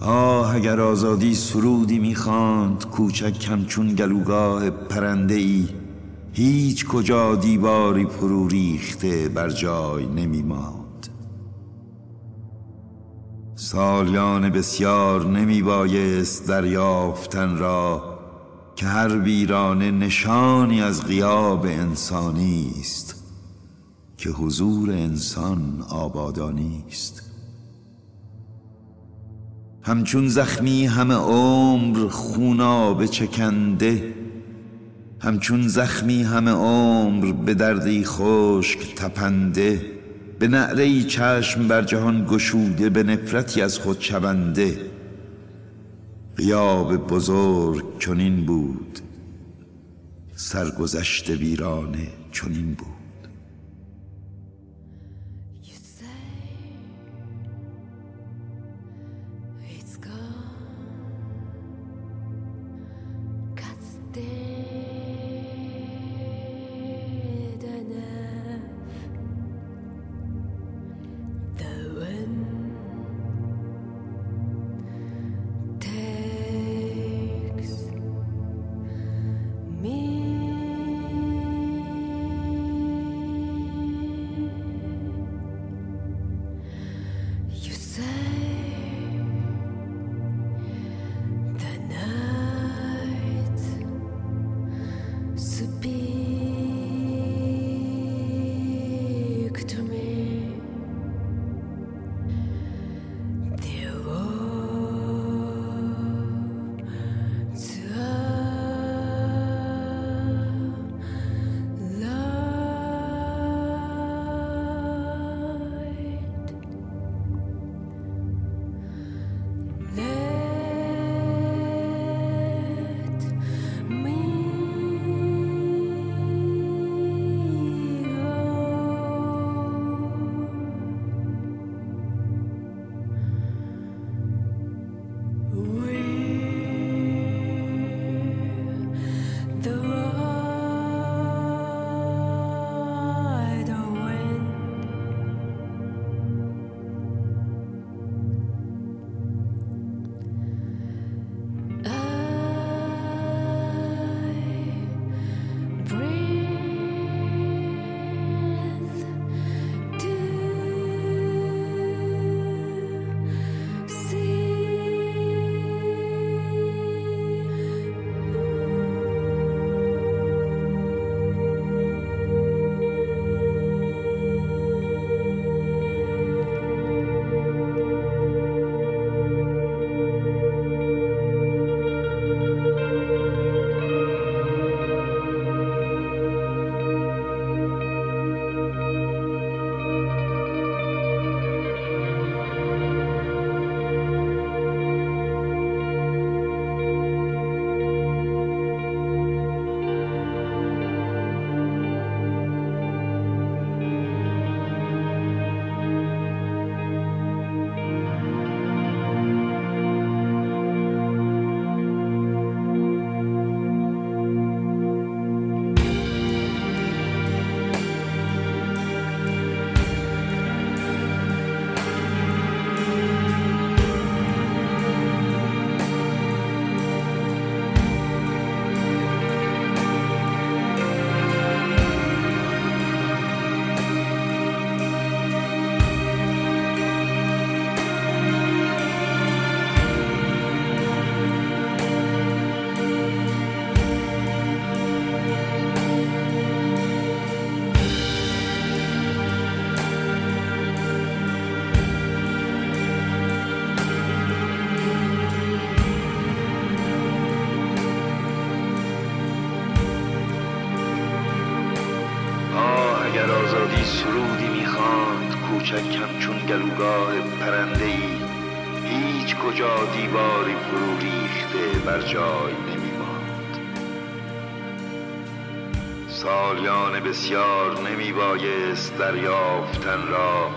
آه اگر آزادی سرودی می‌خواند کوچک کمچون گلوگاه پرنده ای هیچ کجا دیواری فرو ریخته بر جای نمیماند. سالیان بسیار نمی بایست دریافتن را که هر ویرانه نشانی از غیاب انسانی است که حضور انسان آبادانی است. همچون زخمی همه عمر خونا چکنده همچون زخمی همه عمر به دردی خشک تپنده به نعره چشم بر جهان گشوده به نفرتی از خود شونده. غیاب بزرگ چنین بود سرگذشت ویرانه چنین بود. گلوگاه پرنده ای هیچ کجا دیواری فرو ریخته بر جای نمی ماند سالیان بسیار نمی بایست دریافتن را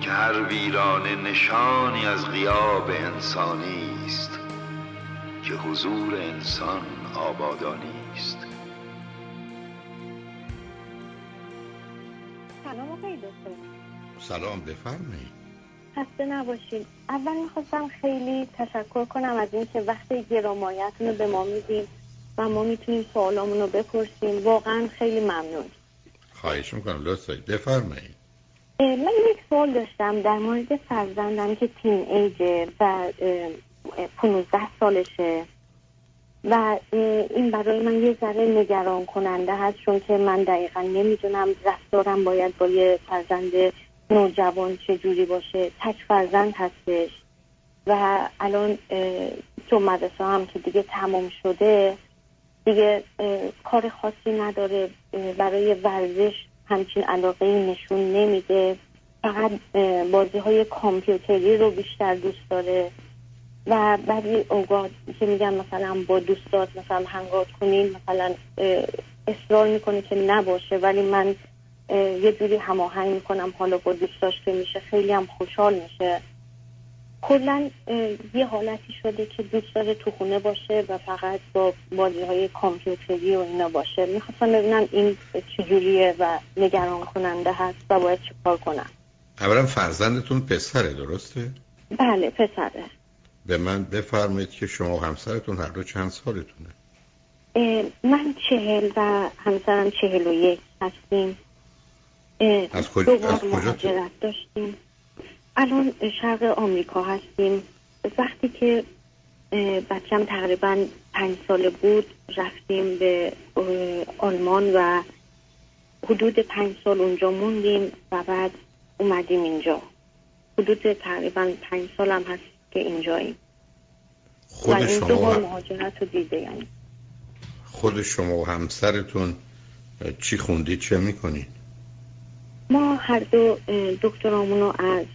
که هر ویرانه نشانی از غیاب انسانی است که حضور انسان آبادانی است. سلام بفرمایید. خسته نباشید. اول می‌خواستم خیلی تشکر کنم از اینکه وقتی گرامایتون رو به ما میدیم و ما می‌تونیم سوالامون رو بپرسیم. واقعا خیلی ممنون. خواهش می‌کنم لطفا بفرمایید. من یک سوال داشتم در مورد فرزندم که تین ایجه و 15 سالشه و این برای من یه ذره نگران کننده هست چون که من دقیقا نمی‌دونم رفتارم باید با یه فرزند نوجوان چه جوری باشه تک فرزند هستش و الان تو مدرسه هم که دیگه تمام شده دیگه کار خاصی نداره برای ورزش همچین علاقه نشون نمیده. فقط بازی های کامپیوتری رو بیشتر دوست داره و بعضی اوقات که میگن مثلا با دوستات مثلا هنگات کنین مثلا اصرار می‌کنه که نباشه ولی من یه جوری هماهنگ می‌کنم حالا با دوستاش که میشه خیلی هم خوشحال میشه. کلا یه حالتی شده که دوست داره تو خونه باشه و فقط با بازی های کامپیوتری و اینا باشه. می‌خواستم ببینم این چجوریه و نگران کننده هست و باید چیکار کنم. اولا فرزندتون پسره درسته؟ بله پسره. به من بفرمایید که شما و همسرتون هر دو چند سالتونه؟ من چهل و همسرم چهل و یک هستیم. از کجا, از کجا داشتیم. الان شرق آمریکا هستیم. وقتی که بچم تقریبا پنج ساله بود رفتیم به آلمان و حدود پنج سال اونجا موندیم و بعد اومدیم اینجا. حدود تقریبا پنج سال هم هست که اینجاییم. خود و این شما دو و... مهاجرت رو دیده یعنی. خود شما و همسرتون چی خوندید چه می‌کنید؟ ما هر دو دکترامون رو از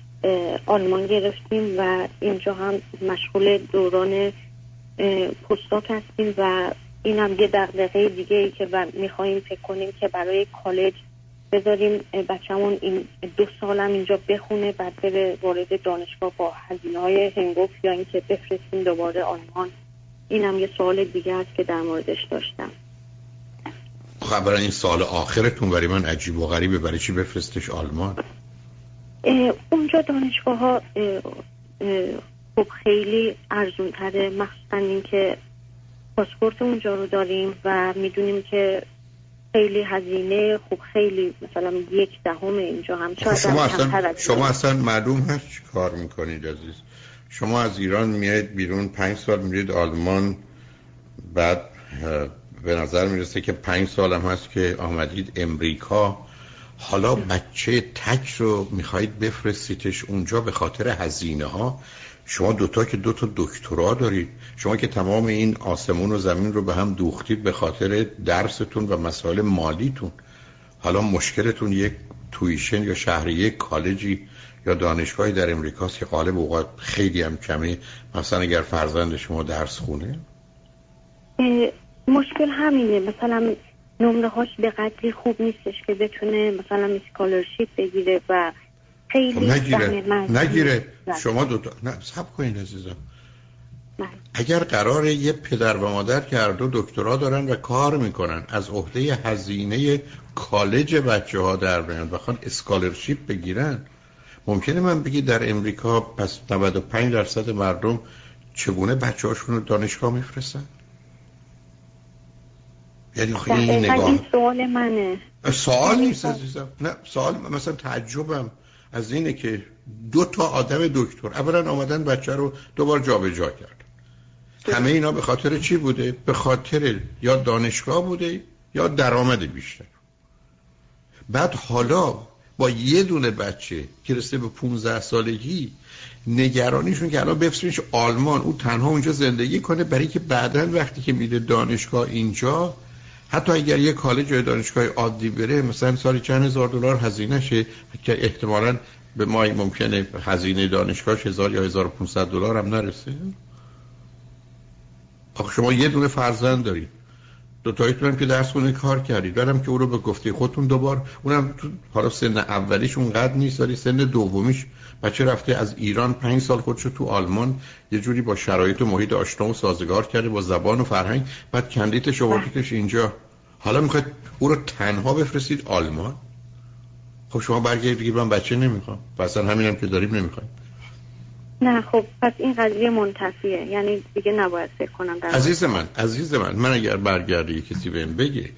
آلمان گرفتیم و اینجا هم مشغول دوران پستاک هستیم و این هم یه دقدقه دیگه ای که میخواییم فکر کنیم که برای کالج بذاریم. بچهمون این دو سالم اینجا بخونه بعد بره وارد دانشگاه با هزینه های هنگوف یا اینکه بفرستیم دوباره آلمان. این هم یه سوال دیگه است که در موردش داشتم. خبر این سال آخرتون برای من عجیب و غریبه برای چی بفرستش آلمان؟ اونجا دانشگاه ها خب خیلی ارزون تره مخصوصا اینکه پاسپورت اونجا رو داریم و می‌دونیم که خیلی هزینه خوب خیلی مثلا یک دهم اینجا هم شما اصلا شما اصلا معلوم هست چی کار می‌کنید عزیز؟ شما از ایران میایید بیرون پنج سال میرید آلمان بعد به نظر می‌رسه که پنج سال هم هست که آمدید امریکا. حالا بچه تک رو می‌خواهید بفرستیدش اونجا به خاطر هزینه ها شما دوتا که دوتا دکترا دارید. شما که تمام این آسمون و زمین رو به هم دوختید به خاطر درستون و مسائل مالیتون. حالا مشکلتون یک تویشن یا شهر یک کالجی یا دانشگاهی در امریکاست که غالب اوقات خیلی هم کمی. مثلا اگر فرزند شما درس خونه؟ مشکل همینه. مثلا نمره هاش به قدری خوب نیستش که بتونه مثلا اسکالرشیپ بگیره و خیلی خب نگیره. نگیره. شما دو تا نه سب کنید عزیزم. بله. اگر قرار یه پدر و مادر که هر دو دکترا دارن و کار می‌کنن از عهده هزینه کالج بچه ها در بیان بخوان اسکالرشیپ بگیرن ممکنه من بگی در امریکا پس 95 درصد مردم چگونه بچه هاشون رو دانشگاه میفرستن؟ یعنی این نگاه. این سوال منه. سوال نیست عزیزم. نه سوال مثلا تعجبم از اینه که دو تا آدم دکتر اولا آمدن بچه رو دوبار جابجا کرد. همه اینا به خاطر چی بوده؟ به خاطر یا دانشگاه بوده یا درآمد بیشتر. بعد حالا با یه دونه بچه که رسته به 15 سالگی نگرانیشون که الان بفرستینش آلمان او تنها اونجا زندگی کنه برای که بعدا وقتی که میره دانشگاه اینجا حتی اگر یه کالج یا دانشگاه عادی بره مثلا سالی چند هزار دلار هزینه شه؟ که احتمالا به ما ممکنه هزینه دانشگاه هزار یا 1500 دلار هم نرسه. آخه شما یه دونه فرزند دارید. دو تایتون هم که درس خونه کار کردید بعدم که او رو به گفته خودتون دوبار. اونم تو حالا سن اولیش اونقدر نیست ولی سن دومیش. بچه رفته از ایران پنج سال خودشو تو آلمان یه جوری با شرایط و محیط آشنا و سازگار کرده با زبان و فرهنگ. بعد کندیتش آوردیدش اینجا. حالا می‌خواید او رو تنها بفرستید آلمان؟ خب شما برگردید بگید من بچه نمی‌خوام. و اصلا همینم که داریم نمی‌خوایم. نه خب پس این قضیه منتفیه. یعنی دیگه نباید فکر کنم در عزیز من عزیز من من اگر برگردی کسی بهم بگه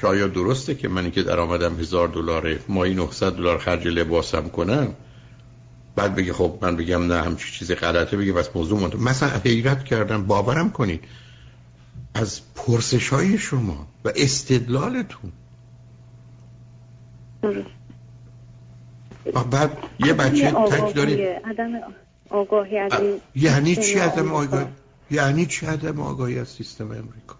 که آیا درسته که منی که درآمدم هزار دلاره مایی 900 دلار خرج لباسم کنم؟ بعد بگه خب من بگم نه همچی چیز غلطه بگه بس موضوع منتفی مثلا حیرت کردم باورم کنید. از پرسش های شما و استدلالتون. بعد یه بچه تک داری. آگاهی از یعنی چی عدم آگاهی؟ یعنی چی عدم آگاهی از سیستم امریکا؟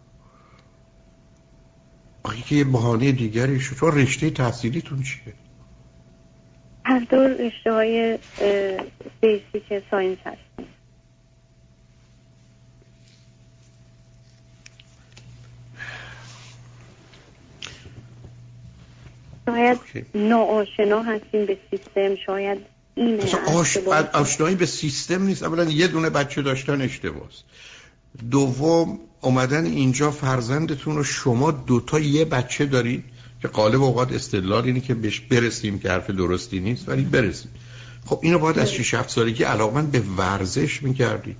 آخه که یه بحانه دیگری شد چون رشته تحصیلیتون چیه؟ هر دو رشته های بیسیک ساینس هست. شاید ناآشنا هستیم به سیستم شاید آش... آشنایی به سیستم نیست. اولا یه دونه بچه داشتن اشتباس. دوم اومدن اینجا فرزندتون رو شما دوتا یه بچه دارید که قالب اوقات استدلال اینه که بهش برسیم که حرف درستی نیست ولی برسیم. خب اینو باید از 6 7 سالگی علاقمند به ورزش می‌کردید.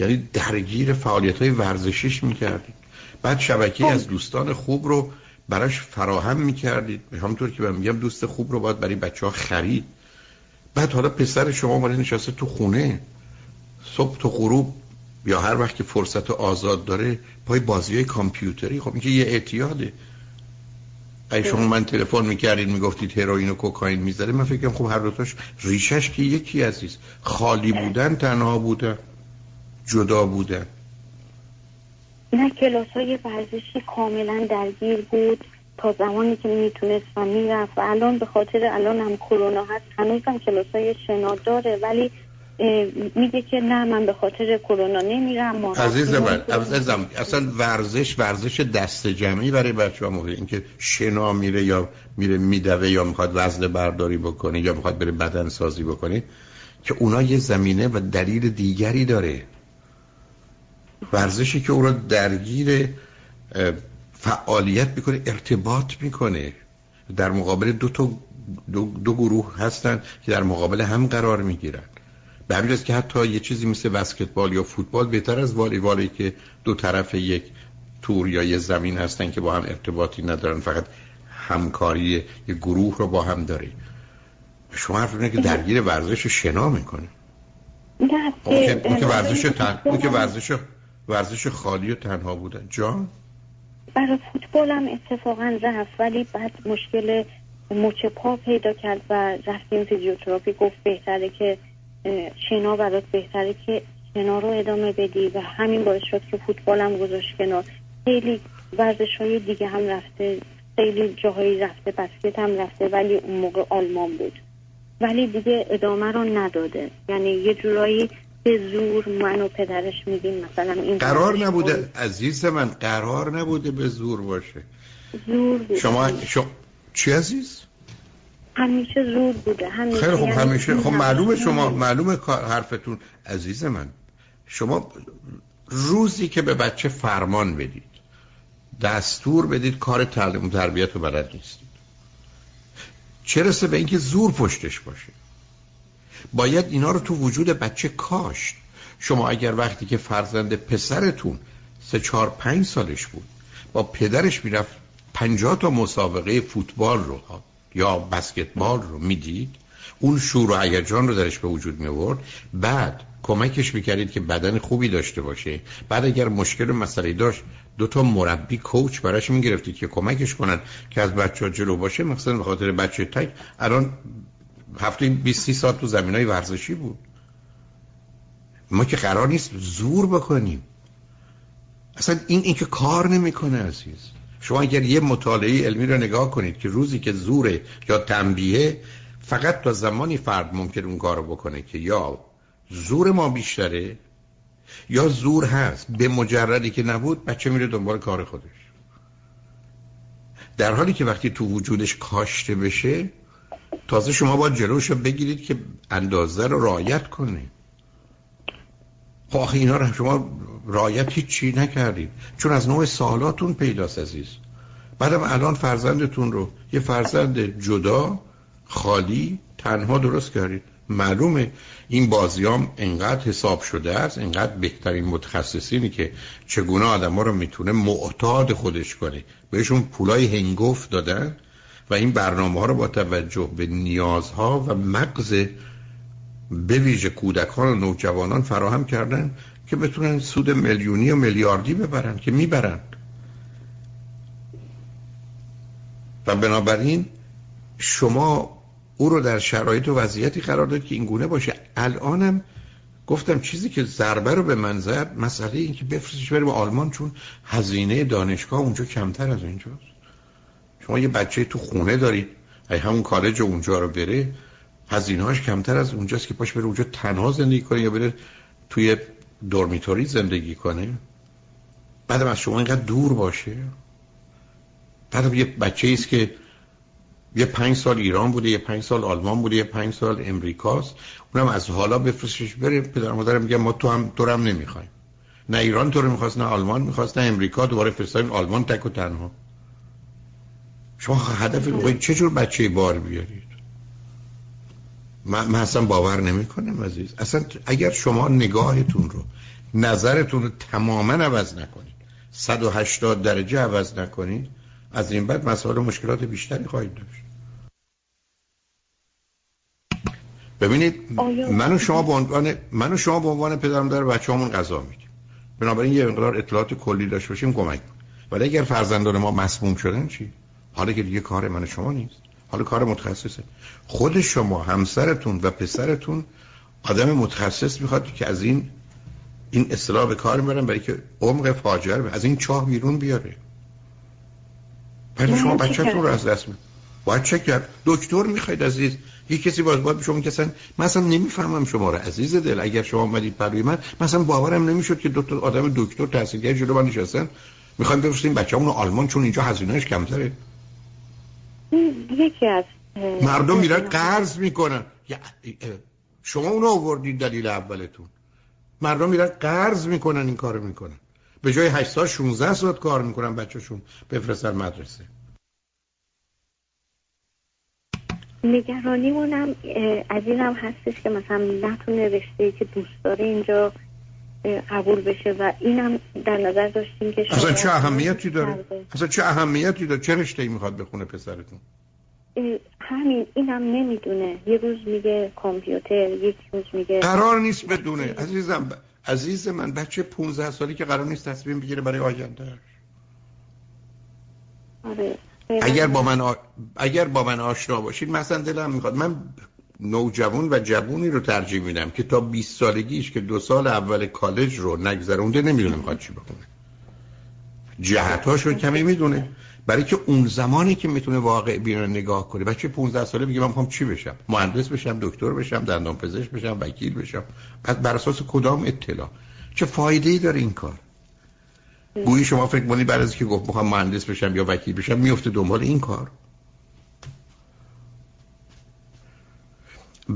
یعنی درگیر فعالیت های ورزشیش می‌کردید. بعد شبکه از دوستان خوب رو براش فراهم می‌کردید. همونطور که من میگم دوست خوب رو باید برای بچه ها خرید. بعد حالا پسر شما مالی نشسته تو خونه صبح تو غروب یا هر وقت که فرصت آزاد داره پای بازی های کامپیوتری. خب اینکه یه اعتیاده. اگه شما من تلفن می‌کردید می‌گفتید هروئین و کوکائین می‌ذاره من فکرم خب هر دوتاش ریشش که یکی عزیز. خالی بودن تنها بودن. جدا بودن. نه کلاس های ورزشی کاملا درگیر بود. تا زمانی که می‌تونست و می‌رفت. و الان به خاطر الان هم کرونا هست هنوز هم کلاس های شنا داره. ولی میگه که نه من به خاطر کرونا نمیرم. عزیز من عزیزم اصلا ورزش ورزش دست جمعی برای بچه ها موقع اینکه شنا میره یا میره میدوه یا می‌خواد وزن برداری بکنه یا می‌خواد بره بدن سازی بکنه که اونا یه زمینه و دلیل دیگری داره. ورزشی که او را درگیر فعالیت می‌کنه ارتباط می‌کنه. در مقابل دو, تا دو, دو گروه هستن که در مقابل هم قرار می‌گیرن. به همین که حتی یه چیزی مثل بسکتبال یا فوتبال بهتر از والیبالی که دو طرف یک تور یا یه زمین هستن که با هم ارتباطی ندارن فقط همکاری یه گروه رو با هم داره. شما حرف که درگیر ورزش شنا می‌کنه. نه اون که ورزش تن... اون که ورزش ورزش خالی و تنها بودن. جان؟ برای فوتبال هم اتفاقا رفت ولی بعد مشکل مچ پا پیدا کرد و رفتیم فیزیوتراپی گفت بهتره که شنا برات بهتره که شنا رو ادامه بدی و همین باعث شد که هم گذاشت کنار. خیلی ورزش های دیگه هم رفته خیلی جاهایی رفته بسکت هم رفته ولی اون موقع آلمان بود. ولی دیگه ادامه رو نداده. یعنی یه جورایی به زور من و پدرش میگیم مثلا این قرار نبوده. عزیز من قرار نبوده به زور باشه. زور بوده شما شما چی عزیز؟ همیشه زور بوده. همیشه خیلی خب یعنی همیشه خب معلومه شما. معلومه حرفتون. عزیز من شما روزی که به بچه فرمان بدید دستور بدید کار تعلیم و تربیت رو بلد نیستید. چه رسه به اینکه زور پشتش باشه؟ باید اینا رو تو وجود بچه کاشت. شما اگر وقتی که فرزند پسرتون سه چهار پنج سالش بود با پدرش می‌رفت پنجاه تا مسابقه فوتبال رو یا بسکتبال رو می‌دید اون شور و هیجان رو درش به وجود می آورد بعد کمکش می‌کردید که بدن خوبی داشته باشه. بعد اگر مشکل و مسئله داشت دو تا مربی کوچ براش می‌گرفتید که کمکش کنن که از بچه ها جلو باشه. مثلا به خاطر بچه تک الان هفته 20 ساعت تو زمین های ورزشی بود. ما که قرار نیست زور بکنیم. اصلا این این که کار نمی‌کنه عزیز. شما اگر یه مطالعه علمی رو نگاه کنید که روزی که زوره یا تنبیه فقط تا زمانی فرد ممکن اون کارو بکنه که یا زور ما بیشتره یا زور هست. به مجردی که نبود بچه میره دنبال کار خودش. در حالی که وقتی تو وجودش کاشته بشه تازه شما باید جلوش رو بگیرید که اندازه رو رعایت کنه خب اینا رو شما رعایت هیچی نکردید. چون از نوع سوالاتون پیداست عزیز. بعدم الان فرزندتون رو یه فرزند جدا خالی تنها درست کردید. معلومه این بازیام انقدر حساب شده است انقدر بهترین متخصصینی که چگونه آدم ها رو می‌تونه معتاد خودش کنه. بهشون پولای هنگفت دادن. و این برنامه ها رو با توجه به نیازها و مغز به ویژه کودکان و نوجوانان فراهم کردن که بتونن سود میلیونی و میلیاردی ببرن که می‌برن. و بنابراین شما او رو در شرایط و وضعیتی قرار داد که این گونه باشه. الانم گفتم چیزی که ضربه رو به من زد مسئله این که بفرستش به آلمان چون هزینه دانشگاه اونجا کمتر از اینجاست. شما یه بچه تو خونه دارید ای همون کالج اونجا رو بره هزینه‌اش کمتر از اونجاست که پاش بره اونجا تنها زندگی کنه یا بره توی دورمیتوری زندگی کنه. بعدم از شما اینقدر دور باشه. بعدم یه بچه است که یه پنج سال ایران بوده یه پنج سال آلمان بوده یه پنج سال امریکاست. اونم از حالا بفرستش بره. پدر مادر میگه ما تو هم تو هم نمی‌خوایم. نه ایران تو رو می‌خواست نه آلمان می‌خواست نه امریکا. دوباره فرستادیم آلمان تک و تنها. شما هدف می‌خواید چه جور بچه بار بیارید؟ من, من اصلا باور نمی‌کنم عزیز. اصلا اگر شما نگاهتون رو نظرتون رو تماما عوض نکنید 180 درجه عوض نکنید از این بعد مسائل مشکلات بیشتری خواهید داشت. ببینید من و شما به عنوان من و شما به عنوان پدرم در بچه‌مون غذا میدیم. بنابراین یه مقدار اطلاعات کلی داشته باشیم کمک ولی اگر فرزندان ما مسموم شدن چی؟ حالا که دیگه کار من شما نیست. حالا کار متخصصه. خود شما همسرتون و پسرتون آدم متخصص می‌خواد که از این این اصطلاح به کار می‌برن برای که عمق فاجعه از این چاه بیرون بیاره. ولی شما بچه‌تون رو از دست می باید چک کرد. دکتر می‌خواید عزیز. یه کسی باز باید شما کسان من اصلا نمی‌فهمم شما رو عزیز دل. اگر شما اومدید پروی من مثلا باورم نمی‌شد که دو آدم دکتر تحصیلگر جلو من نشستن. می‌خوایم بفرستیم بچه‌مون رو آلمان چون اینجا هزینه‌اش کمتره. یکی از مردم میرن قرض می‌کنن. شما اونو آوردید دلیل اولتون. مردم میرن قرض می‌کنن این کارو می‌کنن. به جای 8 سال 16 ساعت کار می‌کنن بچهشون بفرستن مدرسه. نگرانیمونم از این هم هستش که مثلا نتونه رشته که دوست داره اینجا قبول بشه و اینم در نظر داشتیم که اصلا چه اهمیتی داره؟ اصلا چه اهمیتی داره؟ چه رشته ای می‌خواد بخونه پسرتون؟ همین اینم نمی‌دونه. یه روز میگه کامپیوتر یک روز میگه قرار نیست بدونه. عزیزم عزیز من بچه 15 سالی که قرار نیست تصمیم بگیره برای آینده آره. اگر با من اگر با من آشنا باشید مثلا دلم می‌خواد. من نوجوان و جوونی رو ترجیح میدم که تا 20 سالگیش که دو سال اول کالج رو نگذرونده نمی‌دونه می‌خواد چی بکنه جهتاش رو کمی می‌دونه. برای که اون زمانی که می‌تونه واقع بینانه نگاه کنه. بچه 15 ساله میگه من می‌خوام چی بشم؟ مهندس بشم دکتر بشم دندان پزشک بشم وکیل بشم. بعد بر اساس کدام اطلاع؟ چه فایده ای داره این کار؟ گویی شما فکر کنید بعد از که گفت می‌خوام مهندس بشم یا وکیل بشم میفته دنبال این کار.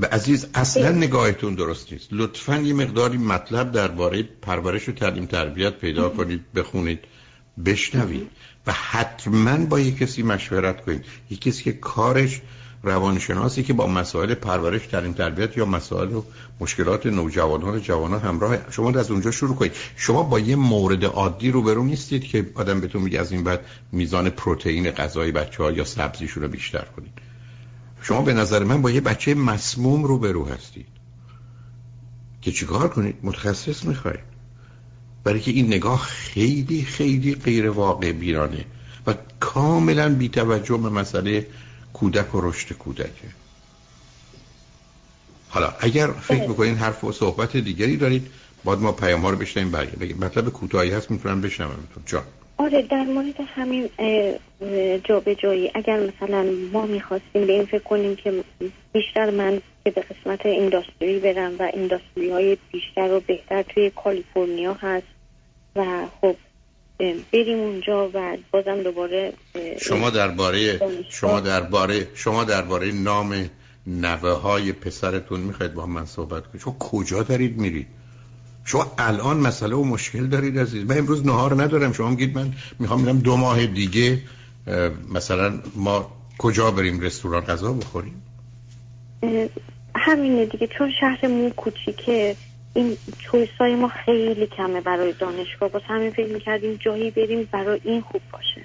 عزیز اصلا نگاهتون درست نیست. لطفا یه مقداری مطلب درباره پرورش و تعلیم تربیت پیدا کنید بخونید بشنوید و حتما با یک کسی مشورت کنید. یک کسی که کارش روانشناسی که با مسائل پرورش تعلیم تربیت یا مسائل و مشکلات نوجوانان و جوانان همراه شما از اونجا شروع کنید. شما با یه مورد عادی روبرو نیستید که آدم بهتون میگه از این بعد میزان پروتئین غذای بچه ها یا سبزیشون رو بیشتر کنید. شما به نظر من با یه بچه مسموم روبرو هستید. که چیکار کنید؟ متخصص می‌خواید. برای که این نگاه خیلی خیلی غیر واقع بیرانه و کاملا بی توجه به مسئله کودک و رشد کودکه. حالا اگر فکر می‌کنین حرف و صحبت دیگری دارید باید ما پیام ها رو بشنیم برگه مطلب کوتاهی هست می‌تونم بشنومتون. جان. آره در مورد همین جا به جایی اگر مثلا ما می‌خواستیم به این فکر کنیم که بیشتر من که به قسمت اینداستری برم و اینداستری های بیشتر و بهتر توی کالیفرنیا هست و خب بریم اونجا و بازم دوباره شما درباره شما درباره شما درباره نام نوه های پسرتون می‌خواید با من صحبت کنید. شما کجا دارید میرید؟ شما الان مسئله و مشکل دارید عزیز. من امروز نهار ندارم شما میگید من می‌خوام میرم دو ماه دیگه مثلا ما کجا بریم رستوران غذا بخوریم؟ همینه دیگه چون شهرمون کوچیکه این چویس های ما خیلی کمه برای دانشگاه. باز همین فکر می‌کردیم جایی بریم برای این خوب باشه.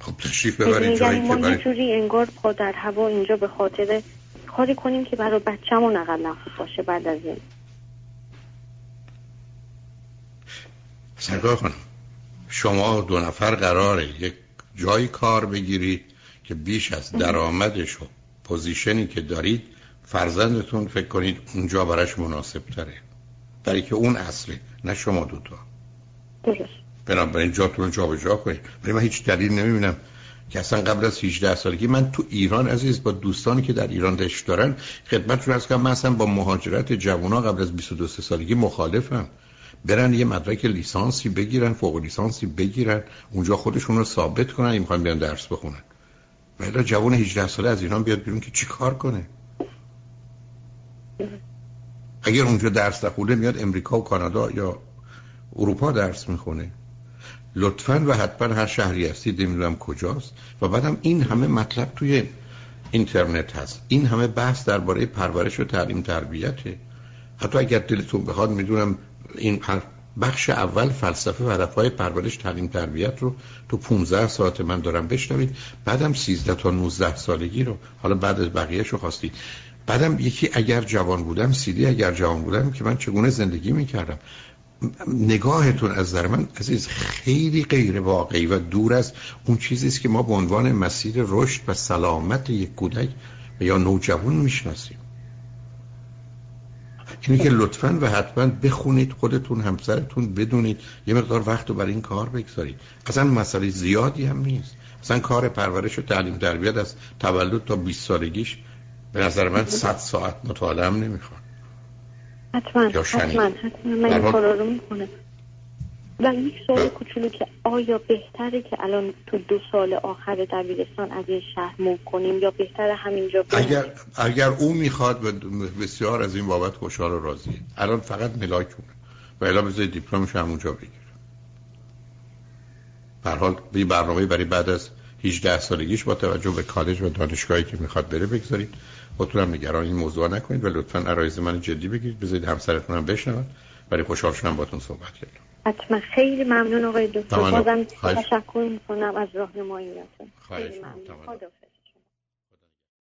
خب تشریف ببرید جایی ما یه جوری انگار پا در هوا اینجا به خاطر کاری کنیم که برای بچه‌مون اقلا خوب باشه بعد از این. سرگاه کنم. شما دو نفر قراره یک جایی کار بگیرید که بیش از درآمدش و پوزیشنی که دارید فرزندتون فکر کنید اونجا براش مناسب تره. برای که اون اصله نه شما دوتا درست. بنابراین جاتون رو جا به جا کنید. برای من هیچ دلیل نمی‌بینم که اصلا قبل از 18 سالگی من تو ایران عزیز با دوستانی که در ایران داشت دارن خدمتتون از کنم من اصلا با مهاجرت جوونا قبل از 22 سالگی مخالفم. برن یه مدرک لیسانسی بگیرن فوق لیسانسی بگیرن اونجا خودشون رو ثابت کنن می‌خوان بیان درس بخونن. ولی جوان 18 ساله از ایران بیاد بیرون که چی کار کنه؟ اگر اونجا درس نخونه میاد امریکا و کانادا یا اروپا درس می‌خونه. لطفا و حتما هر شهری هستید نمی‌دونم کجاست. و بعدم این همه مطلب توی اینترنت هست. این همه بحث درباره پرورش و تعلیم تربیته. حتی اگر دلتون بخواد می‌دونم این بخش اول فلسفه و هدفهای پرورش تعلیم تربیت رو تو 15 ساعت من دارم بشنوید. بعدم 13 تا 19 سالگی رو حالا بعد از بقیهش رو خواستید. بعدم یکی اگر جوان بودم سیدی اگر جوان بودم که من چگونه زندگی می‌کردم. نگاهتون از نظر من عزیز خیلی غیر واقعی و دور از اون چیزی است که ما به عنوان مسیر رشد و سلامت یک کودک یا نوجوان می‌شناسیم. اینه که لطفا و حتما بخونید خودتون همسرتون بدونید. یه مقدار وقت رو برای این کار بگذارید. اصلا مسئله زیادی هم نیست. اصلا کار پرورش و تعلیم تربیت از تولد تا 20 سالگیش به نظر من 100 ساعت مطالعه هم نمی‌خواد. حتما حتما حتما. من این کار رو می‌کنم. و یک سوال کوچولو که آیا بهتره که الان تو دو سال آخر دبیرستان از این شهر مو کنیم یا بهتره همینجا اگر اگر او می‌خواد بسیار از این بابت خوشحال و راضیه. الان فقط ملاکونه و الا بذارید دیپلمش همونجا بگیر به حال به برنامه برای بعد از 18 سالگیش با توجه به کالج و دانشگاهی که می‌خواد بره بگذارید. خودتونم نگران این موضوع نکنید و لطفا عرایز من جدی بگیرید. بذارید همسرتون هم بشنون. برای خوشحال شدن باتون صحبت کردم. حتما. خیلی ممنون آقای دکتر. بازم تشکر می‌کنم از راهنماییتون خیلی ممنون.